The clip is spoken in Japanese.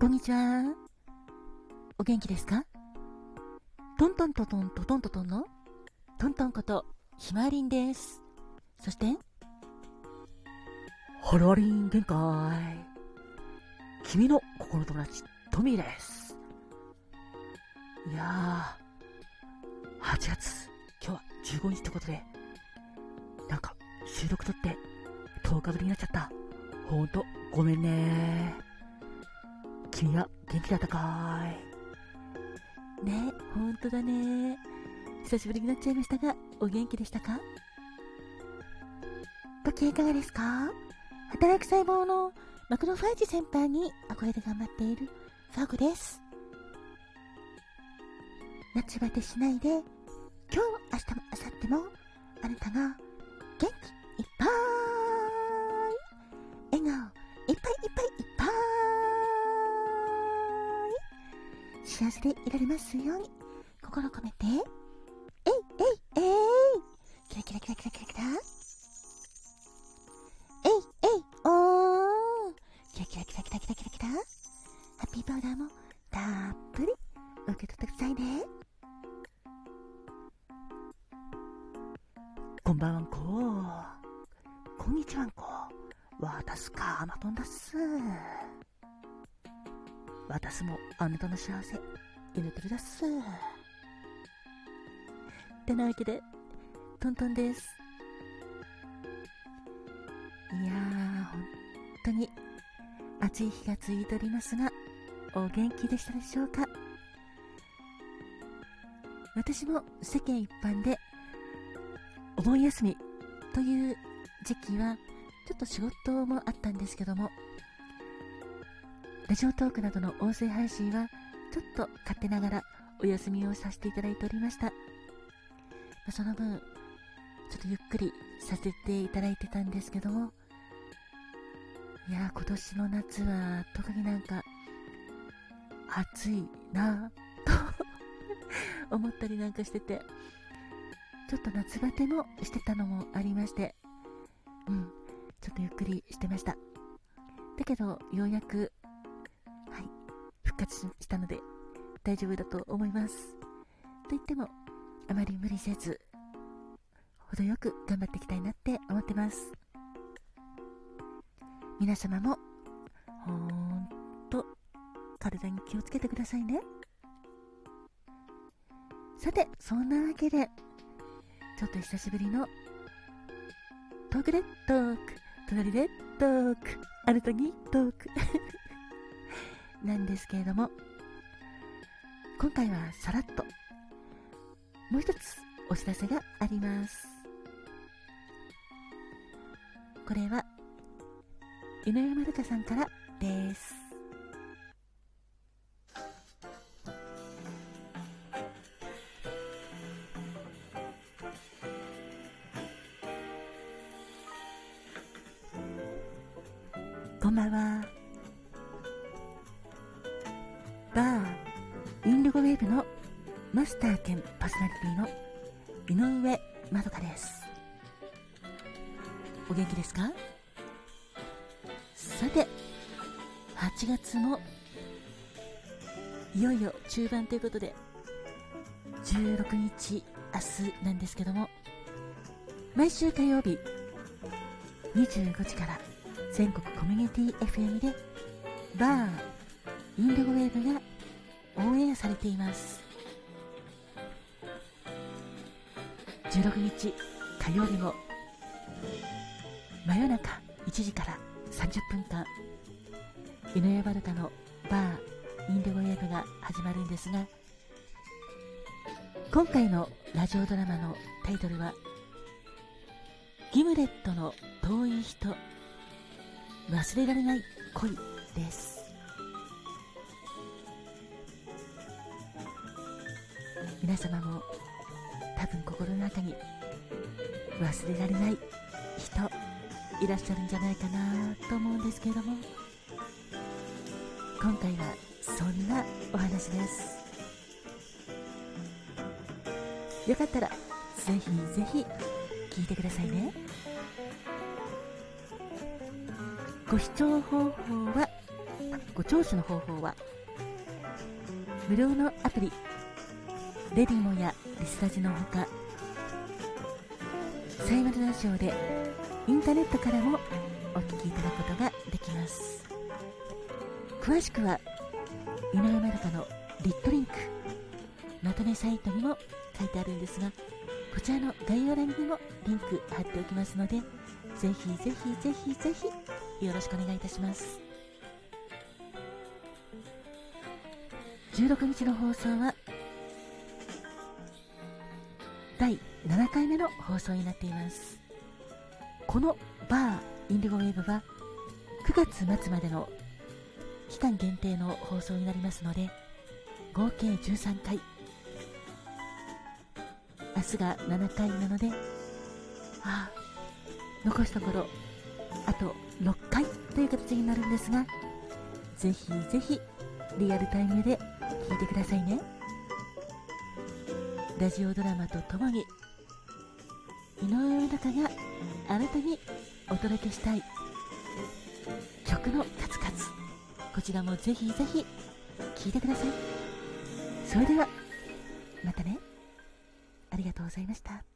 こんにちは。お元気ですか？トントントントントントントンの？トントンことひまわりんです。そして、ハロワリン限界。君の心友達、トミーです。いやー、8月、今日は15日ってことで、なんか収録撮って10日ぶりになっちゃった。ほんと、ごめんね君は元気だったかーい。ねほんとだね。久しぶりになっちゃいましたが、お元気でしたか？ご機嫌いかがですか？働く細胞のマクロファージ先輩に憧れで頑張っているファグです。夏バテしないで、今日、明日も明後日も、あなたが元気いっぱい。幸せでいられますように。心込めて。えいえいえいキラキラキラキラキラキラ。えいえいおー。キラキラキラキラキラキラキラ。ハッピーパウダーもたっぷり受け取ってくださいね。こんばんはんこ。こんにちはんこ。私か、あなたんだっす。私もあなたの幸せ、祈ってるだっす。ってなわけで、トントンです。いやー、本当に暑い日が続いておりますが、お元気でしたでしょうか？私も世間一般でお盆休みという時期はちょっと仕事もあったんですけども、ラジオトークなどの音声配信は、ちょっと勝手ながらお休みをさせていただいておりました。ま、その分、ちょっとゆっくりさせていただいてたんですけども、いや今年の夏は特になんか暑いなぁと 思ったりなんかしてて、ちょっと夏バテもしてたのもありまして、うん、ちょっとゆっくりしてました。だけど、ようやく、活したので、大丈夫だと思います。と言っても、あまり無理せず、程よく頑張っていきたいなって思ってます。皆様も、ほんと、体に気をつけてくださいね。さて、そんなわけで、ちょっと久しぶりのトークレットーク隣でトーク、ある時トークなんですけれども、今回はさらっと、もう一つお知らせがあります。これは、井上まるかさんからです。こんばんは。バー、インディゴウェーブのマスター兼パーソナリティの井上まどかです。お元気ですか？さて、8月もいよいよ中盤ということで、16日明日なんですけども、毎週火曜日25時から全国コミュニティ FM でバーインディゴウェーブが応援されています。16日火曜日も真夜中1時から30分間井上バルカのバーインディゴウェーブが始まるんですが今回のラジオドラマのタイトルはギムレットの遠い人忘れられない恋です。皆様も多分心の中に忘れられない人いらっしゃるんじゃないかなと思うんですけれども今回はそんなお話ですよかったらぜひぜひ聞いてくださいね。ご視聴方法は、ご聴取の方法は無料のアプリレディモやリスラジのほかサイマルラジオでインターネットからもお聞きいただくことができます。詳しくは井上まるかのリットリンクまとめサイトにも書いてあるんですがこちらの概要欄にもリンク貼っておきますのでぜひぜひぜひぜひよろしくお願いいたします。16日の放送は第7回目の放送になっています。このバーインディゴウェーブは9月末までの期間限定の放送になりますので合計13回。明日が7回なのでああ残すところあと6回という形になるんですがぜひぜひリアルタイムで聞いてくださいね。ラジオドラマとともに井上中があなたにお届けしたい曲の数々こちらもぜひぜひ聴いてください。それではまたね。ありがとうございました。